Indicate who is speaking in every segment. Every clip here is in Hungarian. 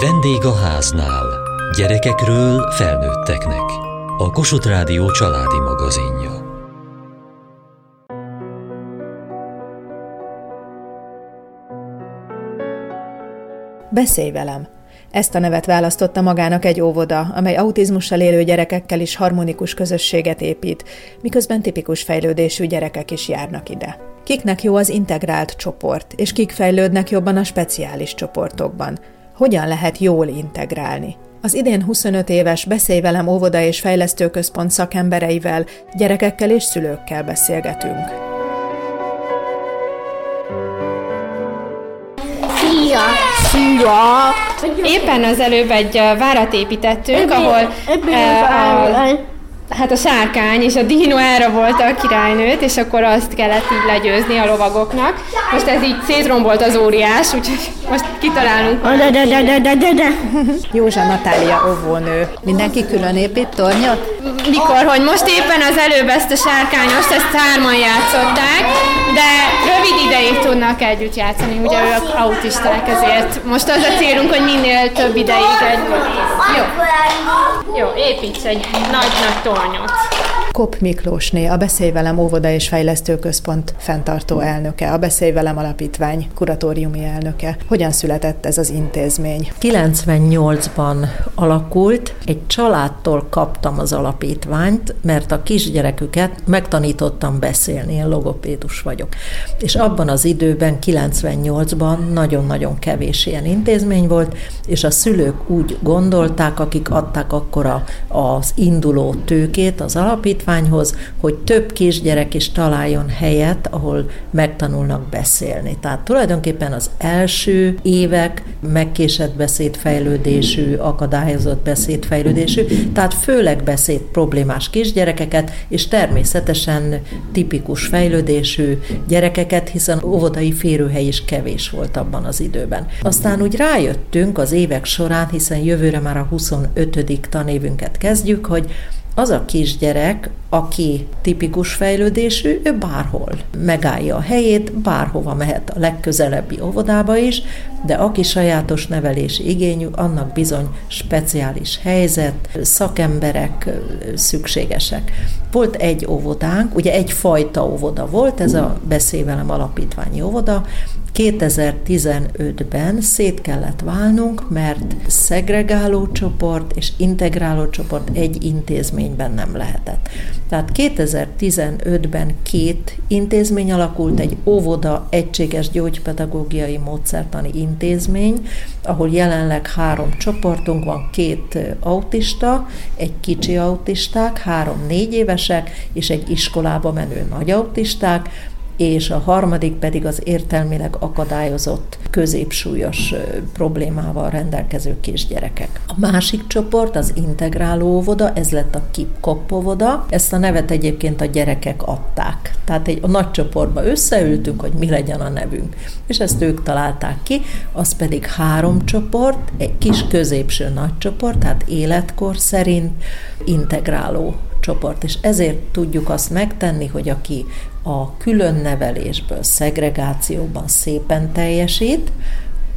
Speaker 1: Vendég a háznál. Gyerekekről felnőtteknek. A Kossuth Rádió családi magazinja.
Speaker 2: Beszélj velem! Ezt a nevet választotta magának egy óvoda, amely autizmussal élő gyerekekkel is harmonikus közösséget épít, miközben tipikus fejlődésű gyerekek is járnak ide. Kiknek jó az integrált csoport, és kik fejlődnek jobban a speciális csoportokban? Hogyan lehet jól integrálni? Az idén 25 éves Beszélj velem óvoda és fejlesztőközpont szakembereivel, gyerekekkel és szülőkkel beszélgetünk.
Speaker 3: Szia! Szia!
Speaker 4: Éppen az előbb egy várat építettünk, ahol a hát a sárkány és a dino elrabolta a királynőt, és akkor azt kellett így legyőzni a lovagoknak. Most ez így szétrombolt az óriás, úgyhogy most kitalálunk.
Speaker 3: De, de, de, de, de, de, de.
Speaker 2: Józsa Natália óvónő. Mindenki külön épít tornyot?
Speaker 4: Mikor, hogy most éppen az előbb ezt a sárkányost, ezt hárman játszották, de rövid ideig tudnak együtt játszani, ugye ők autisták, ezért most az a célunk, hogy minél több ideig egy... Jó, Jó építs egy nagy-nagy tornyot.
Speaker 2: Kop Miklósné, a Beszélj velem óvoda és fejlesztő központ fenntartó elnöke, a Beszélj velem alapítvány kuratóriumi elnöke. Hogyan született ez az intézmény?
Speaker 5: 98-ban alakult, egy családtól kaptam az alapítványt, mert a kisgyereküket megtanítottam beszélni, én logopédus vagyok. És abban az időben, 98-ban nagyon-nagyon kevés ilyen intézmény volt, és a szülők úgy gondolták, akik adták akkor a, az induló tőkét az alapítványhoz, hogy több kisgyerek is találjon helyet, ahol megtanulnak beszélni. Tehát tulajdonképpen az első évek megkésett beszédfejlődésű, akadályozott beszédfejlődésű, tehát főleg beszéd problémás kisgyerekeket, és természetesen tipikus fejlődésű gyerekeket, hiszen óvodai férőhely is kevés volt abban az időben. Aztán úgy rájöttünk az évek során, hiszen jövőre már a 25. tanévünket kezdjük, hogy az a kisgyerek, aki tipikus fejlődésű, ő bárhol megállja a helyét, bárhova mehet a legközelebbi óvodába is, de aki sajátos nevelési igényű, annak bizony speciális helyzet, szakemberek szükségesek. Volt egy óvodánk, ugye egyfajta óvoda volt, ez a Beszévelem Alapítványi óvoda, 2015-ben szét kellett válnunk, mert szegregáló csoport és integráló csoport egy intézményben nem lehetett. Tehát 2015-ben két intézmény alakult, egy óvoda egységes gyógypedagógiai módszertani intézmény, ahol jelenleg három csoportunk van, két autista, egy kicsi autisták, három négy évesek, és egy iskolába menő nagy autisták, és a harmadik pedig az értelmileg akadályozott középsúlyos problémával rendelkező kisgyerekek. A másik csoport az integráló óvoda, ez lett a KIPKOP óvoda. Ezt a nevet egyébként a gyerekek adták. Tehát egy a nagy csoportba összeültünk, hogy mi legyen a nevünk. És ezt ők találták ki, az pedig három csoport, egy kis középső nagy csoport, tehát életkor szerint integráló csoport, és ezért tudjuk azt megtenni, hogy aki a külön nevelésből, szegregációban szépen teljesít,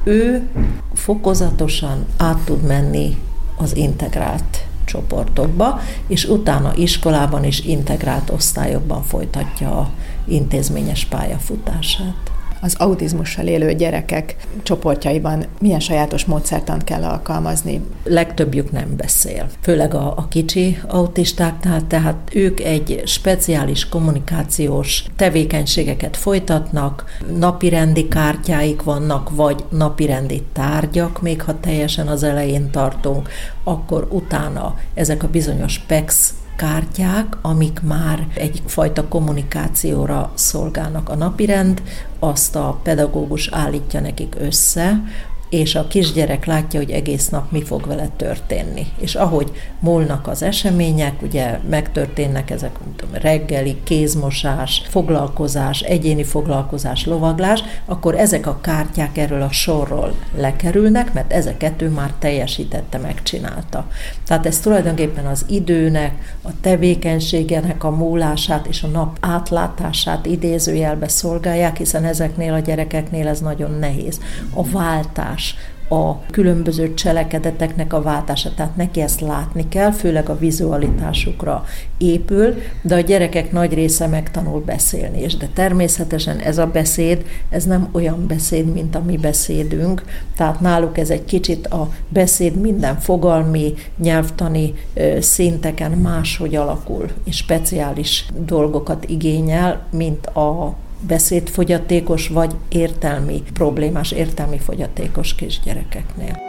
Speaker 5: ő fokozatosan át tud menni az integrált csoportokba, és utána iskolában is integrált osztályokban folytatja a intézményes pályafutását
Speaker 2: az autizmussal élő gyerekek csoportjaiban milyen sajátos módszertant kell alkalmazni?
Speaker 5: Legtöbbjük nem beszél, főleg a, a kicsi autistáknál, tehát ők egy speciális kommunikációs tevékenységeket folytatnak, napirendi kártyáik vannak, vagy napirendi tárgyak, még ha teljesen az elején tartunk, akkor utána ezek a bizonyos PEX kártyák, amik már egyfajta kommunikációra szolgálnak a napirend, azt a pedagógus állítja nekik össze, és a kisgyerek látja, hogy egész nap mi fog vele történni. És ahogy múlnak az események, ugye megtörténnek ezek tudom, reggeli, kézmosás, foglalkozás, egyéni foglalkozás, lovaglás, akkor ezek a kártyák erről a sorról lekerülnek, mert ezeket ő már teljesítette, megcsinálta. Tehát ez tulajdonképpen az időnek, a tevékenységenek a múlását és a nap átlátását idézőjelbe szolgálják, hiszen ezeknél a gyerekeknél ez nagyon nehéz. A váltás váltás, a különböző cselekedeteknek a váltása. Tehát neki ezt látni kell, főleg a vizualitásukra épül, de a gyerekek nagy része megtanul beszélni és De természetesen ez a beszéd, ez nem olyan beszéd, mint a mi beszédünk, tehát náluk ez egy kicsit a beszéd minden fogalmi, nyelvtani szinteken máshogy alakul, és speciális dolgokat igényel, mint a beszédfogyatékos vagy értelmi problémás, értelmi fogyatékos kisgyerekeknél.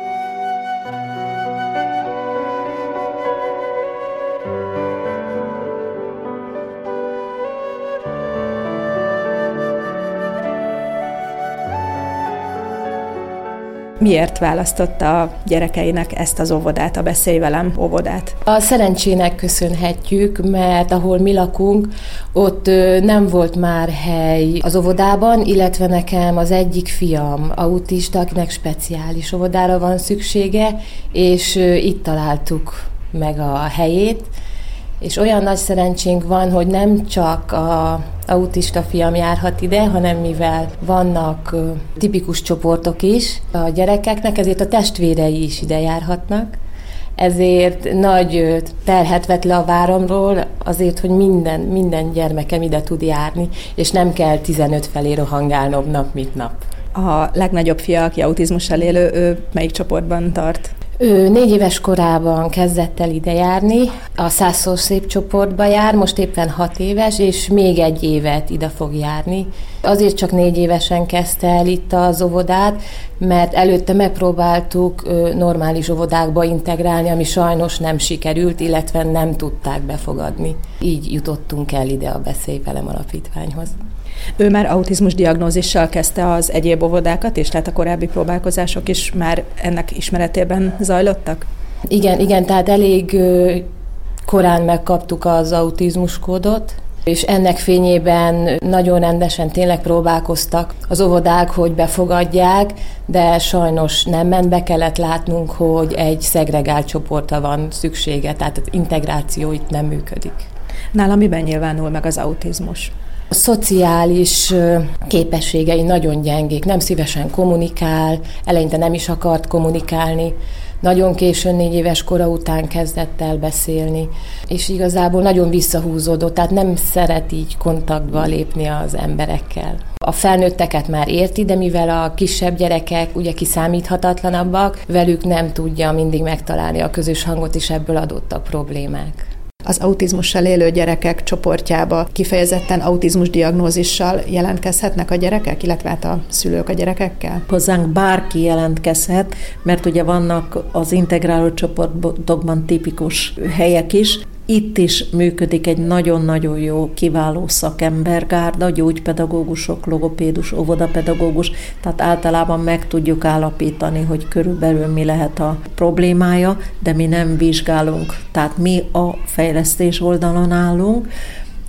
Speaker 2: Miért választotta a gyerekeinek ezt az óvodát, a Beszélj velem óvodát?
Speaker 6: A szerencsének köszönhetjük, mert ahol mi lakunk, ott nem volt már hely az óvodában, illetve nekem az egyik fiam autista, akinek speciális óvodára van szüksége, és itt találtuk meg a helyét, és olyan nagy szerencsénk van, hogy nem csak a autista fiam járhat ide, hanem mivel vannak tipikus csoportok is a gyerekeknek, ezért a testvérei is ide járhatnak. Ezért nagy terhet vett le a váromról, azért, hogy minden, minden gyermekem ide tud járni, és nem kell 15 felé rohangálnom nap, mint nap.
Speaker 2: A legnagyobb fia, aki autizmussal élő, ő melyik csoportban tart?
Speaker 6: Ő négy éves korában kezdett el ide járni, a százszor szép csoportba jár, most éppen hat éves, és még egy évet ide fog járni. Azért csak négy évesen kezdte el itt az óvodát, mert előtte megpróbáltuk normális óvodákba integrálni, ami sajnos nem sikerült, illetve nem tudták befogadni. Így jutottunk el ide a Beszélj velem alapítványhoz.
Speaker 2: Ő már autizmus diagnózissal kezdte az egyéb óvodákat, és tehát a korábbi próbálkozások is már ennek ismeretében zajlottak?
Speaker 6: Igen, igen, tehát elég korán megkaptuk az autizmus kódot, és ennek fényében nagyon rendesen tényleg próbálkoztak az óvodák, hogy befogadják, de sajnos nem ment, be kellett látnunk, hogy egy szegregált csoportra van szüksége, tehát az integráció itt nem működik.
Speaker 2: Nála miben nyilvánul meg az autizmus?
Speaker 6: A szociális képességei nagyon gyengék, nem szívesen kommunikál, eleinte nem is akart kommunikálni, nagyon későn, négy éves kora után kezdett el beszélni, és igazából nagyon visszahúzódott, tehát nem szeret így kontaktba lépni az emberekkel. A felnőtteket már érti, de mivel a kisebb gyerekek ugye kiszámíthatatlanabbak, velük nem tudja mindig megtalálni a közös hangot, és ebből adottak problémák
Speaker 2: az autizmussal élő gyerekek csoportjába kifejezetten autizmus diagnózissal jelentkezhetnek a gyerekek, illetve hát a szülők a gyerekekkel?
Speaker 5: Hozzánk bárki jelentkezhet, mert ugye vannak az integráló csoportokban tipikus helyek is, itt is működik egy nagyon-nagyon jó, kiváló szakembergárda, gyógypedagógusok, logopédus, óvodapedagógus, tehát általában meg tudjuk állapítani, hogy körülbelül mi lehet a problémája, de mi nem vizsgálunk. Tehát mi a fejlesztés oldalon állunk,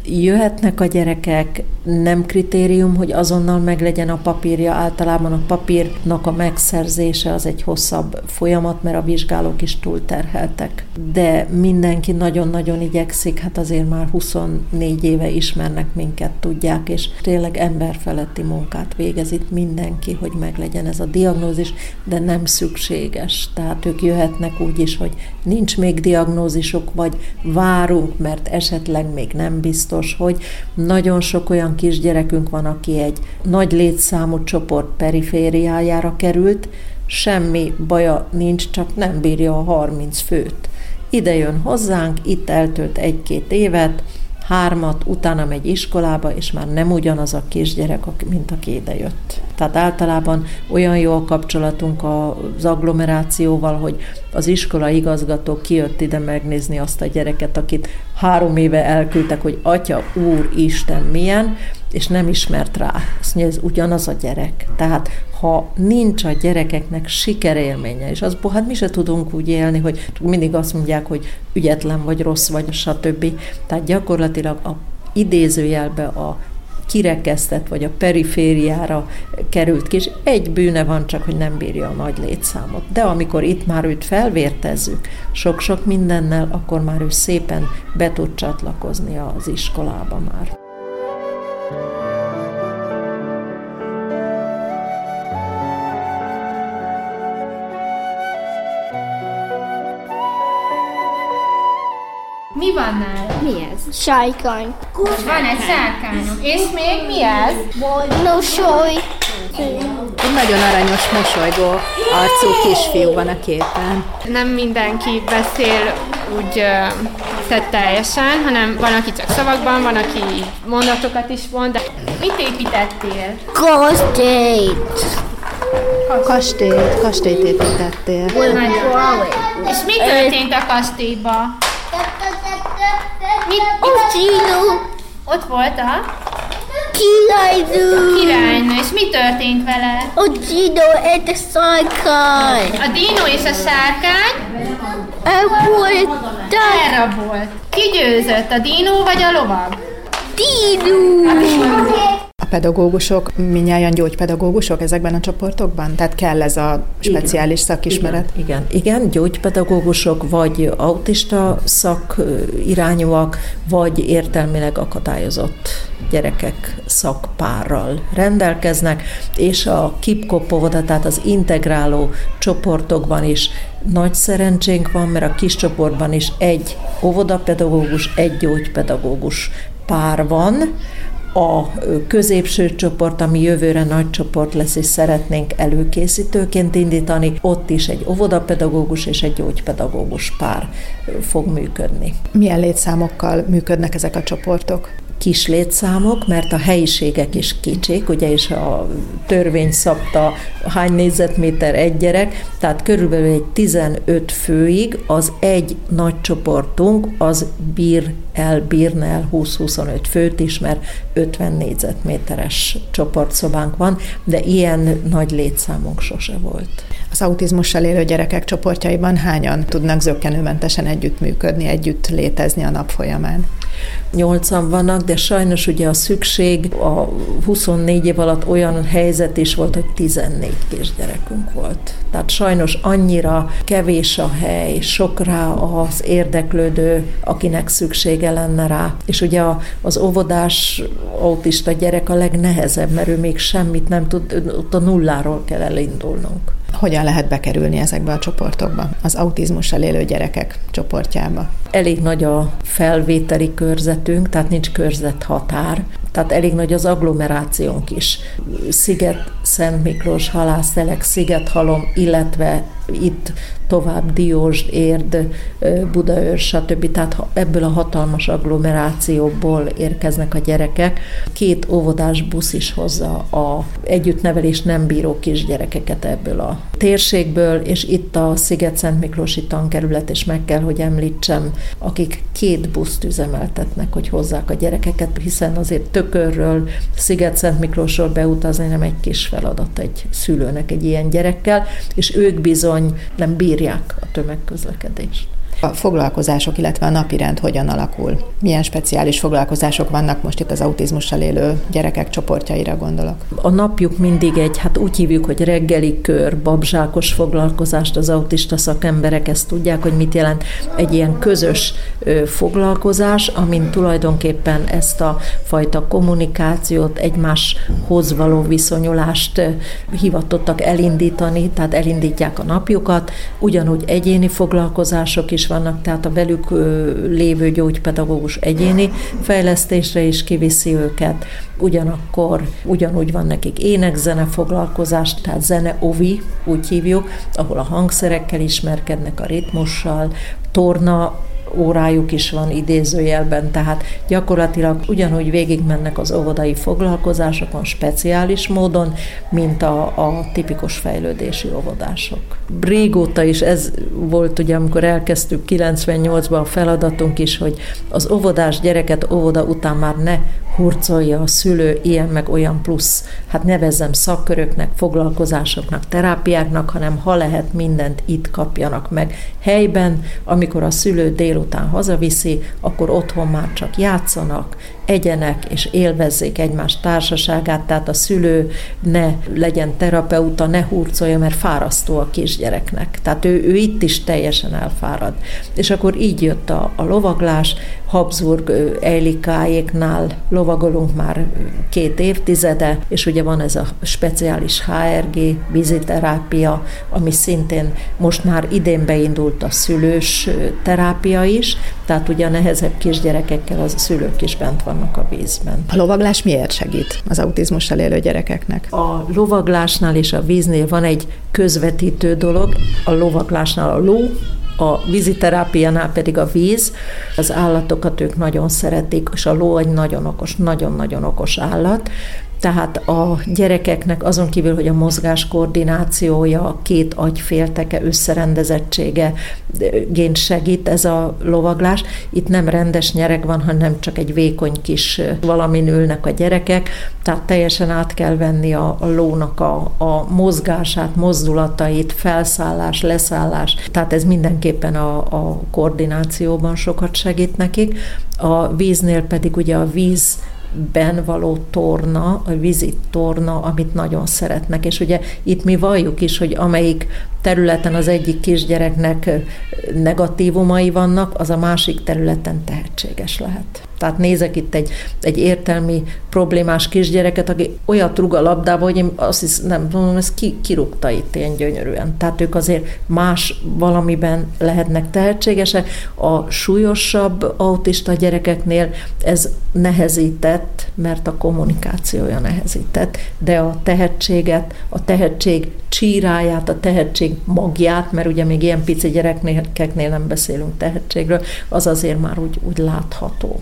Speaker 5: jöhetnek a gyerekek, nem kritérium, hogy azonnal meglegyen a papírja, általában a papírnak a megszerzése az egy hosszabb folyamat, mert a vizsgálók is túlterheltek. De mindenki nagyon-nagyon igyekszik, hát azért már 24 éve ismernek minket, tudják, és tényleg emberfeletti munkát végez itt mindenki, hogy meglegyen ez a diagnózis, de nem szükséges. Tehát ők jöhetnek úgy is, hogy nincs még diagnózisok, vagy várunk, mert esetleg még nem biztos, fontos, hogy nagyon sok olyan kisgyerekünk van, aki egy nagy létszámú csoport perifériájára került, semmi baja nincs, csak nem bírja a 30 főt. Ide jön hozzánk, itt eltölt egy-két évet, hármat, utána megy iskolába, és már nem ugyanaz a kisgyerek, mint aki ide jött. Tehát általában olyan jó a kapcsolatunk az agglomerációval, hogy az iskola igazgató kijött ide megnézni azt a gyereket, akit három éve elküldtek, hogy Atya, Úr, Isten milyen, és nem ismert rá. Azt mondja, ez ugyanaz a gyerek. Tehát ha nincs a gyerekeknek sikerélménye, és az, hát mi se tudunk úgy élni, hogy mindig azt mondják, hogy ügyetlen vagy rossz vagy, stb. Tehát gyakorlatilag a idézőjelbe a kirekesztett, vagy a perifériára került ki, és egy bűne van csak, hogy nem bírja a nagy létszámot. De amikor itt már őt felvértezzük sok-sok mindennel, akkor már ő szépen be tud csatlakozni az iskolába már.
Speaker 4: Mi van nála?
Speaker 3: Mi ez? Sárkány.
Speaker 4: Van egy sárkányom. És még mi ez?
Speaker 3: Mosoly.
Speaker 2: Egy nagyon aranyos, mosolygó arcú kisfiú van a képen.
Speaker 4: Nem mindenki beszél úgy tehát teljesen, hanem van, aki csak szavakban, van, aki mondatokat is mond. De mit építettél?
Speaker 3: Kastélyt.
Speaker 2: Kastélyt, kastélyt építettél.
Speaker 4: És mi történt a kastélyba? Mit?
Speaker 3: Ocino.
Speaker 4: Ott volt a
Speaker 3: Királynő.
Speaker 4: királynő, és mi történt vele?
Speaker 3: Ocino, egy szárkány.
Speaker 4: A dino és a sárkány
Speaker 3: Elvoltál.
Speaker 4: elrabolt. Ki győzött, a dino vagy a lovag?
Speaker 3: Dinu.
Speaker 2: Pedagógusok minnyáján gyógypedagógusok ezekben a csoportokban? Tehát kell ez a speciális szakismeret?
Speaker 5: Igen, igen, gyógypedagógusok, vagy autista szak irányúak, vagy értelmileg akadályozott gyerekek szakpárral rendelkeznek, és a KIPKOP óvoda, tehát az integráló csoportokban is nagy szerencsénk van, mert a kis csoportban is egy óvodapedagógus, egy gyógypedagógus pár van, a középső csoport, ami jövőre nagy csoport lesz, és szeretnénk előkészítőként indítani, ott is egy óvodapedagógus és egy gyógypedagógus pár fog működni.
Speaker 2: Milyen létszámokkal működnek ezek a csoportok?
Speaker 5: kis létszámok, mert a helyiségek is kicsik, ugye, és a törvény szabta hány négyzetméter egy gyerek, tehát körülbelül egy 15 főig az egy nagy csoportunk, az bír el, bírna el 20-25 főt is, mert 50 négyzetméteres csoportszobánk van, de ilyen nagy létszámunk sose volt.
Speaker 2: Az autizmussal élő gyerekek csoportjaiban hányan tudnak zöggenőmentesen együttműködni, együtt létezni a nap folyamán?
Speaker 5: Nyolcan vannak, de sajnos ugye a szükség a 24 év alatt olyan helyzet is volt, hogy 14 kisgyerekünk volt. Tehát sajnos annyira kevés a hely, sok rá az érdeklődő, akinek szüksége lenne rá. És ugye az óvodás autista gyerek a legnehezebb, mert ő még semmit nem tud, ott a nulláról kell elindulnunk.
Speaker 2: Hogyan lehet bekerülni ezekbe a csoportokba, az autizmussal élő gyerekek csoportjába?
Speaker 5: Elég nagy a felvételi körzetünk, tehát nincs körzet határ, tehát elég nagy az agglomerációnk is. Sziget, Szent Miklós, Halásztelek, Szigethalom, illetve itt tovább Diósd, Érd, Budaörs, stb. Tehát ebből a hatalmas agglomerációból érkeznek a gyerekek. Két óvodás busz is hozza a együttnevelés nem bíró kisgyerekeket ebből a térségből, és itt a Sziget-Szent Miklósi tankerület, és meg kell, hogy említsem, akik két buszt üzemeltetnek, hogy hozzák a gyerekeket, hiszen azért tökörről, Sziget-Szent Miklósról beutazni nem egy kis feladat egy szülőnek egy ilyen gyerekkel, és ők bizony nem bírják a tömegközlekedést.
Speaker 2: A foglalkozások, illetve a napirend hogyan alakul? Milyen speciális foglalkozások vannak most itt az autizmussal élő gyerekek csoportjaira gondolok?
Speaker 5: A napjuk mindig egy, hát úgy hívjuk, hogy reggeli kör, babzsákos foglalkozást az autista szakemberek ezt tudják, hogy mit jelent egy ilyen közös foglalkozás, amin tulajdonképpen ezt a fajta kommunikációt, egymáshoz való viszonyulást hivatottak elindítani, tehát elindítják a napjukat, ugyanúgy egyéni foglalkozások is vannak, tehát a velük lévő gyógypedagógus egyéni fejlesztésre is kiviszi őket. Ugyanakkor ugyanúgy van nekik ének-zene foglalkozás, tehát zene ovi, úgy hívjuk, ahol a hangszerekkel ismerkednek, a ritmussal, torna órájuk is van idézőjelben, tehát gyakorlatilag ugyanúgy végigmennek az óvodai foglalkozásokon speciális módon, mint a, a tipikus fejlődési óvodások. Régóta is ez volt, ugye, amikor elkezdtük 98-ban a feladatunk is, hogy az óvodás gyereket óvoda után már ne hurcolja a szülő ilyen meg olyan plusz, hát nevezzem szakköröknek, foglalkozásoknak, terápiáknak, hanem ha lehet mindent itt kapjanak meg helyben, amikor a szülő délután hazaviszi, akkor otthon már csak játszanak, egyenek és élvezzék egymás társaságát, tehát a szülő ne legyen terapeuta, ne hurcolja, mert fárasztó a kisgyereknek. Tehát ő, ő itt is teljesen elfárad. És akkor így jött a, a lovaglás, Habsburg Eilikáéknál lovagolunk már két évtizede, és ugye van ez a speciális HRG, víziterápia, ami szintén most már idén beindult a szülős terápia is, tehát ugye a nehezebb kisgyerekekkel az szülők is bent vannak a vízben.
Speaker 2: A lovaglás miért segít az autizmussal élő gyerekeknek?
Speaker 5: A lovaglásnál és a víznél van egy közvetítő dolog, a lovaglásnál a ló, a víziterápiánál pedig a víz. Az állatokat ők nagyon szeretik, és a ló egy nagyon okos, nagyon-nagyon okos állat, tehát a gyerekeknek azon kívül, hogy a mozgás koordinációja, a két agyfélteke összerendezettsége gént segít ez a lovaglás. Itt nem rendes nyereg van, hanem csak egy vékony kis valamin ülnek a gyerekek, tehát teljesen át kell venni a, a lónak a, a mozgását, mozdulatait, felszállás, leszállás. Tehát ez mindenképpen a, a koordinációban sokat segít nekik. A víznél pedig ugye a víz ben való torna, a vízi torna, amit nagyon szeretnek. És ugye itt mi valljuk is, hogy amelyik területen az egyik kisgyereknek negatívumai vannak, az a másik területen tehetséges lehet. Tehát nézek itt egy, egy értelmi problémás kisgyereket, aki olyat rúg a labdába, hogy én azt hiszem, nem tudom, ez ki, kirúgta itt ilyen gyönyörűen. Tehát ők azért más valamiben lehetnek tehetségesek. A súlyosabb autista gyerekeknél ez nehezített, mert a kommunikációja nehezített, de a tehetséget, a tehetség csíráját, a tehetség magját, mert ugye még ilyen pici gyerekeknél nem beszélünk tehetségről, az azért már úgy, úgy látható.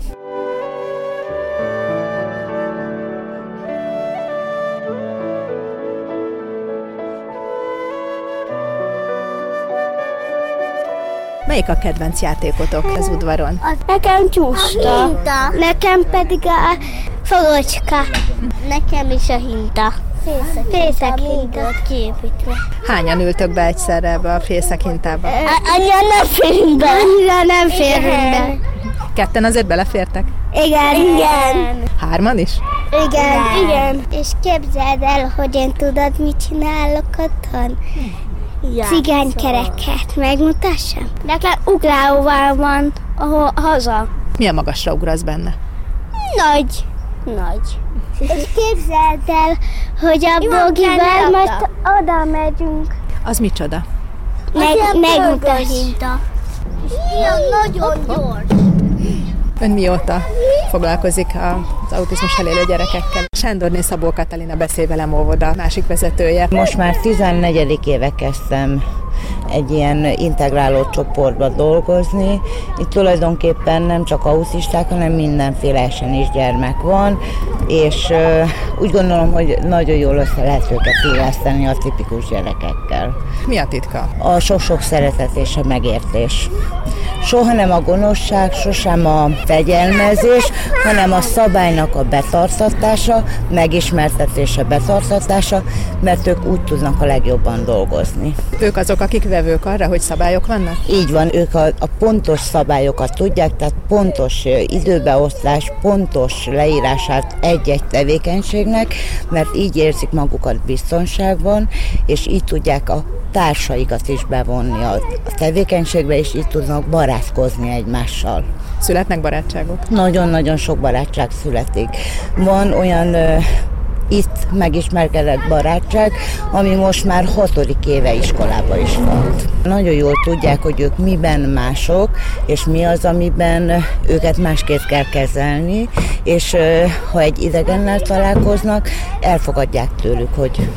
Speaker 2: Melyik a kedvenc játékotok az udvaron?
Speaker 3: Nekem csúszta. Nekem pedig a fogocska. Nekem is a hinta. Fészek hinta kiépítve.
Speaker 2: Hányan ültök be egyszerre ebbe a fészek hintába?
Speaker 3: Annyira nem férünk be. Annyira nem férünk be.
Speaker 2: Ketten azért belefértek?
Speaker 3: Igen. Igen.
Speaker 2: Hárman is?
Speaker 3: Igen. Igen. És képzeld el, hogy én tudod, mit csinálok otthon? Cigánykereket megmutassam? Nekem ugrálóval van ahol, haza.
Speaker 2: Milyen magasra ugrasz benne?
Speaker 3: Nagy. Nagy. És képzeld el, hogy a bogival most oda megyünk.
Speaker 2: Az micsoda?
Speaker 3: Meg, megmutassam. Ilyen nagyon gyors.
Speaker 2: Ön mióta foglalkozik az autizmus élő gyerekekkel? Sándorné Szabó Katalina beszél velem óvoda, másik vezetője.
Speaker 7: Most már 14. éve kezdtem egy ilyen integráló csoportba dolgozni. Itt tulajdonképpen nem csak autisták, hanem mindenféle is gyermek van, és úgy gondolom, hogy nagyon jól össze lehet őket illeszteni a tipikus gyerekekkel.
Speaker 2: Mi a titka?
Speaker 7: A sok-sok szeretet és a megértés. Soha nem a gonoszság, sosem a fegyelmezés, hanem a szabálynak a betartatása, megismertetése, betartatása, mert ők úgy tudnak a legjobban dolgozni.
Speaker 2: Ők azok, akik vevők arra, hogy szabályok vannak?
Speaker 7: Így van, ők a, a pontos szabályokat tudják, tehát pontos időbeosztás, pontos leírását egy-egy tevékenységnek, mert így érzik magukat biztonságban, és így tudják a társaikat is bevonni a tevékenységbe, és így tudnak barátkozni egymással.
Speaker 2: Születnek barátságok?
Speaker 7: Nagyon-nagyon sok barátság születik. Van olyan itt megismerkedett barátság, ami most már hatodik éve iskolába is volt. Nagyon jól tudják, hogy ők miben mások, és mi az, amiben őket másképp kell kezelni, és ha egy idegennel találkoznak, elfogadják tőlük, hogy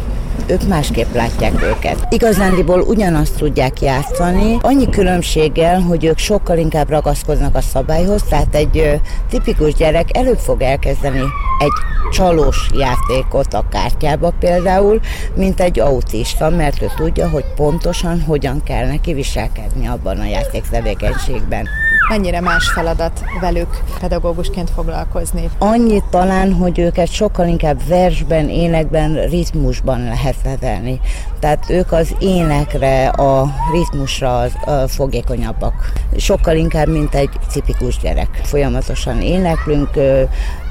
Speaker 7: ők másképp látják őket. Igazándiból ugyanazt tudják játszani, annyi különbséggel, hogy ők sokkal inkább ragaszkodnak a szabályhoz, tehát egy tipikus gyerek előbb fog elkezdeni egy csalós játékot a kártyába például, mint egy autista, mert ő tudja, hogy pontosan hogyan kell neki viselkedni abban a játéktevékenységben.
Speaker 2: Mennyire más feladat velük pedagógusként foglalkozni?
Speaker 7: Annyit talán, hogy őket sokkal inkább versben, énekben, ritmusban lehet nevelni. Tehát ők az énekre, a ritmusra az, a fogékonyabbak. Sokkal inkább, mint egy tipikus gyerek. Folyamatosan éneklünk,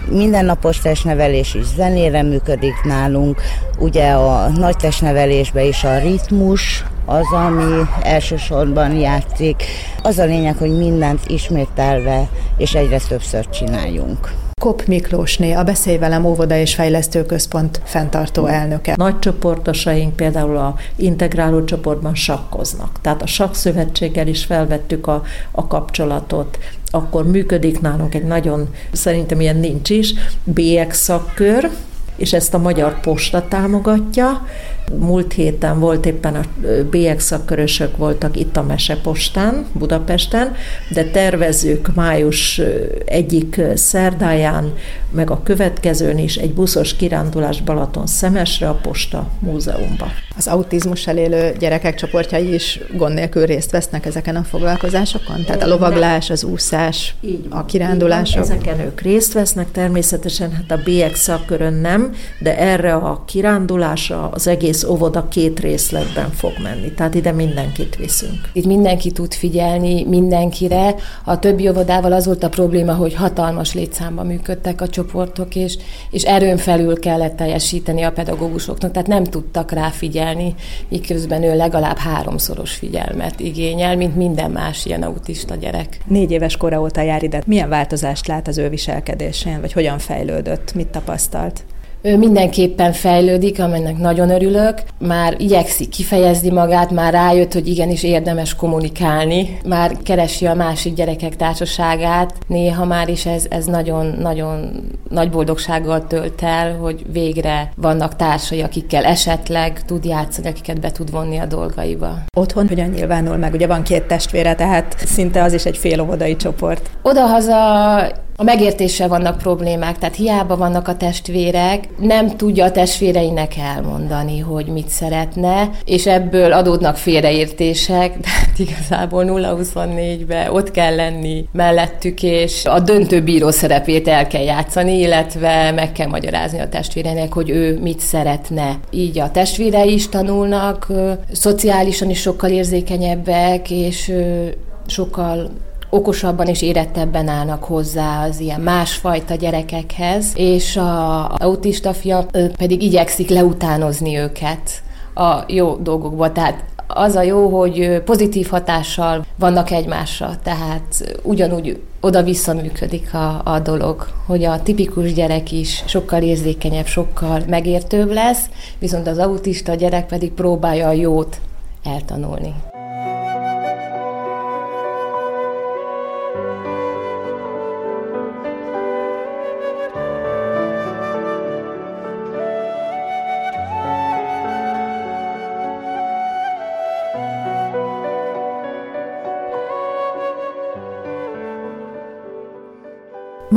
Speaker 7: mindennapos testnevelés is zenére működik nálunk. Ugye a nagy testnevelésben is a ritmus, az, ami elsősorban játszik. Az a lényeg, hogy mindent ismételve és egyre többször csináljunk.
Speaker 2: Kop Miklósné, a Beszélj velem óvoda és fejlesztő központ fenntartó elnöke.
Speaker 5: Nagy csoportosaink például a integráló csoportban sakkoznak. Tehát a sakszövetséggel is felvettük a, a kapcsolatot. Akkor működik nálunk egy nagyon, szerintem ilyen nincs is, BX szakkör, és ezt a Magyar Posta támogatja. Múlt héten volt éppen a BX szakkörösök voltak itt a Mesepostán, Budapesten, de tervezők május egyik szerdáján, meg a következőn is egy buszos kirándulás Balaton Szemesre a Posta Múzeumba.
Speaker 2: Az autizmussal élő gyerekek csoportjai is gond nélkül részt vesznek ezeken a foglalkozásokon? Tehát a lovaglás, az úszás,
Speaker 5: így van,
Speaker 2: a kirándulások?
Speaker 5: Ezeken ők részt vesznek, természetesen hát a BX szakkörön nem, de erre a kirándulásra az egész óvoda két részletben fog menni. Tehát ide mindenkit viszünk.
Speaker 6: Itt mindenki tud figyelni mindenkire. A többi óvodával az volt a probléma, hogy hatalmas létszámban működtek a csoportok, és, és erőn felül kellett teljesíteni a pedagógusoknak, tehát nem tudtak rá figyelni, miközben ő legalább háromszoros figyelmet igényel, mint minden más ilyen autista gyerek.
Speaker 2: Négy éves kora óta jár ide. Milyen változást lát az ő viselkedésén, vagy hogyan fejlődött, mit tapasztalt?
Speaker 6: Ő mindenképpen fejlődik, amennek nagyon örülök. Már igyekszik kifejezni magát, már rájött, hogy igenis érdemes kommunikálni. Már keresi a másik gyerekek társaságát. Néha már is ez, ez nagyon, nagyon nagy boldogsággal tölt el, hogy végre vannak társai, akikkel esetleg tud játszani, akiket be tud vonni a dolgaiba.
Speaker 2: Otthon hogyan nyilvánul meg? Ugye van két testvére, tehát szinte az is egy fél csoport.
Speaker 6: Odahaza a megértéssel vannak problémák, tehát hiába vannak a testvérek, nem tudja a testvéreinek elmondani, hogy mit szeretne, és ebből adódnak félreértések, tehát igazából 0-24-ben ott kell lenni mellettük, és a döntőbíró szerepét el kell játszani, illetve meg kell magyarázni a testvéreinek, hogy ő mit szeretne. Így a testvérei is tanulnak, szociálisan is sokkal érzékenyebbek, és sokkal okosabban és érettebben állnak hozzá az ilyen másfajta gyerekekhez, és a autista fia pedig igyekszik leutánozni őket a jó dolgokba. Tehát az a jó, hogy pozitív hatással vannak egymásra, tehát ugyanúgy oda-vissza működik a, a dolog, hogy a tipikus gyerek is sokkal érzékenyebb, sokkal megértőbb lesz, viszont az autista gyerek pedig próbálja a jót eltanulni.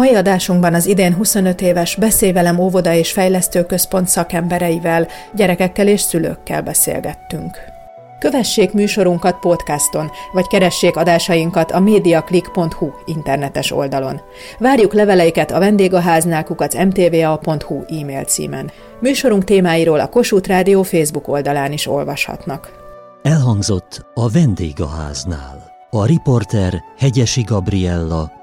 Speaker 2: Mai adásunkban az idén 25 éves Beszévelem óvoda és fejlesztő központ szakembereivel, gyerekekkel és szülőkkel beszélgettünk. Kövessék műsorunkat podcaston, vagy keressék adásainkat a mediaclick.hu internetes oldalon. Várjuk leveleiket a vendégháznál kukac mtva.hu e-mail címen. Műsorunk témáiról a Kossuth Rádió Facebook oldalán is olvashatnak.
Speaker 1: Elhangzott a vendégháznál. A riporter Hegyesi Gabriella,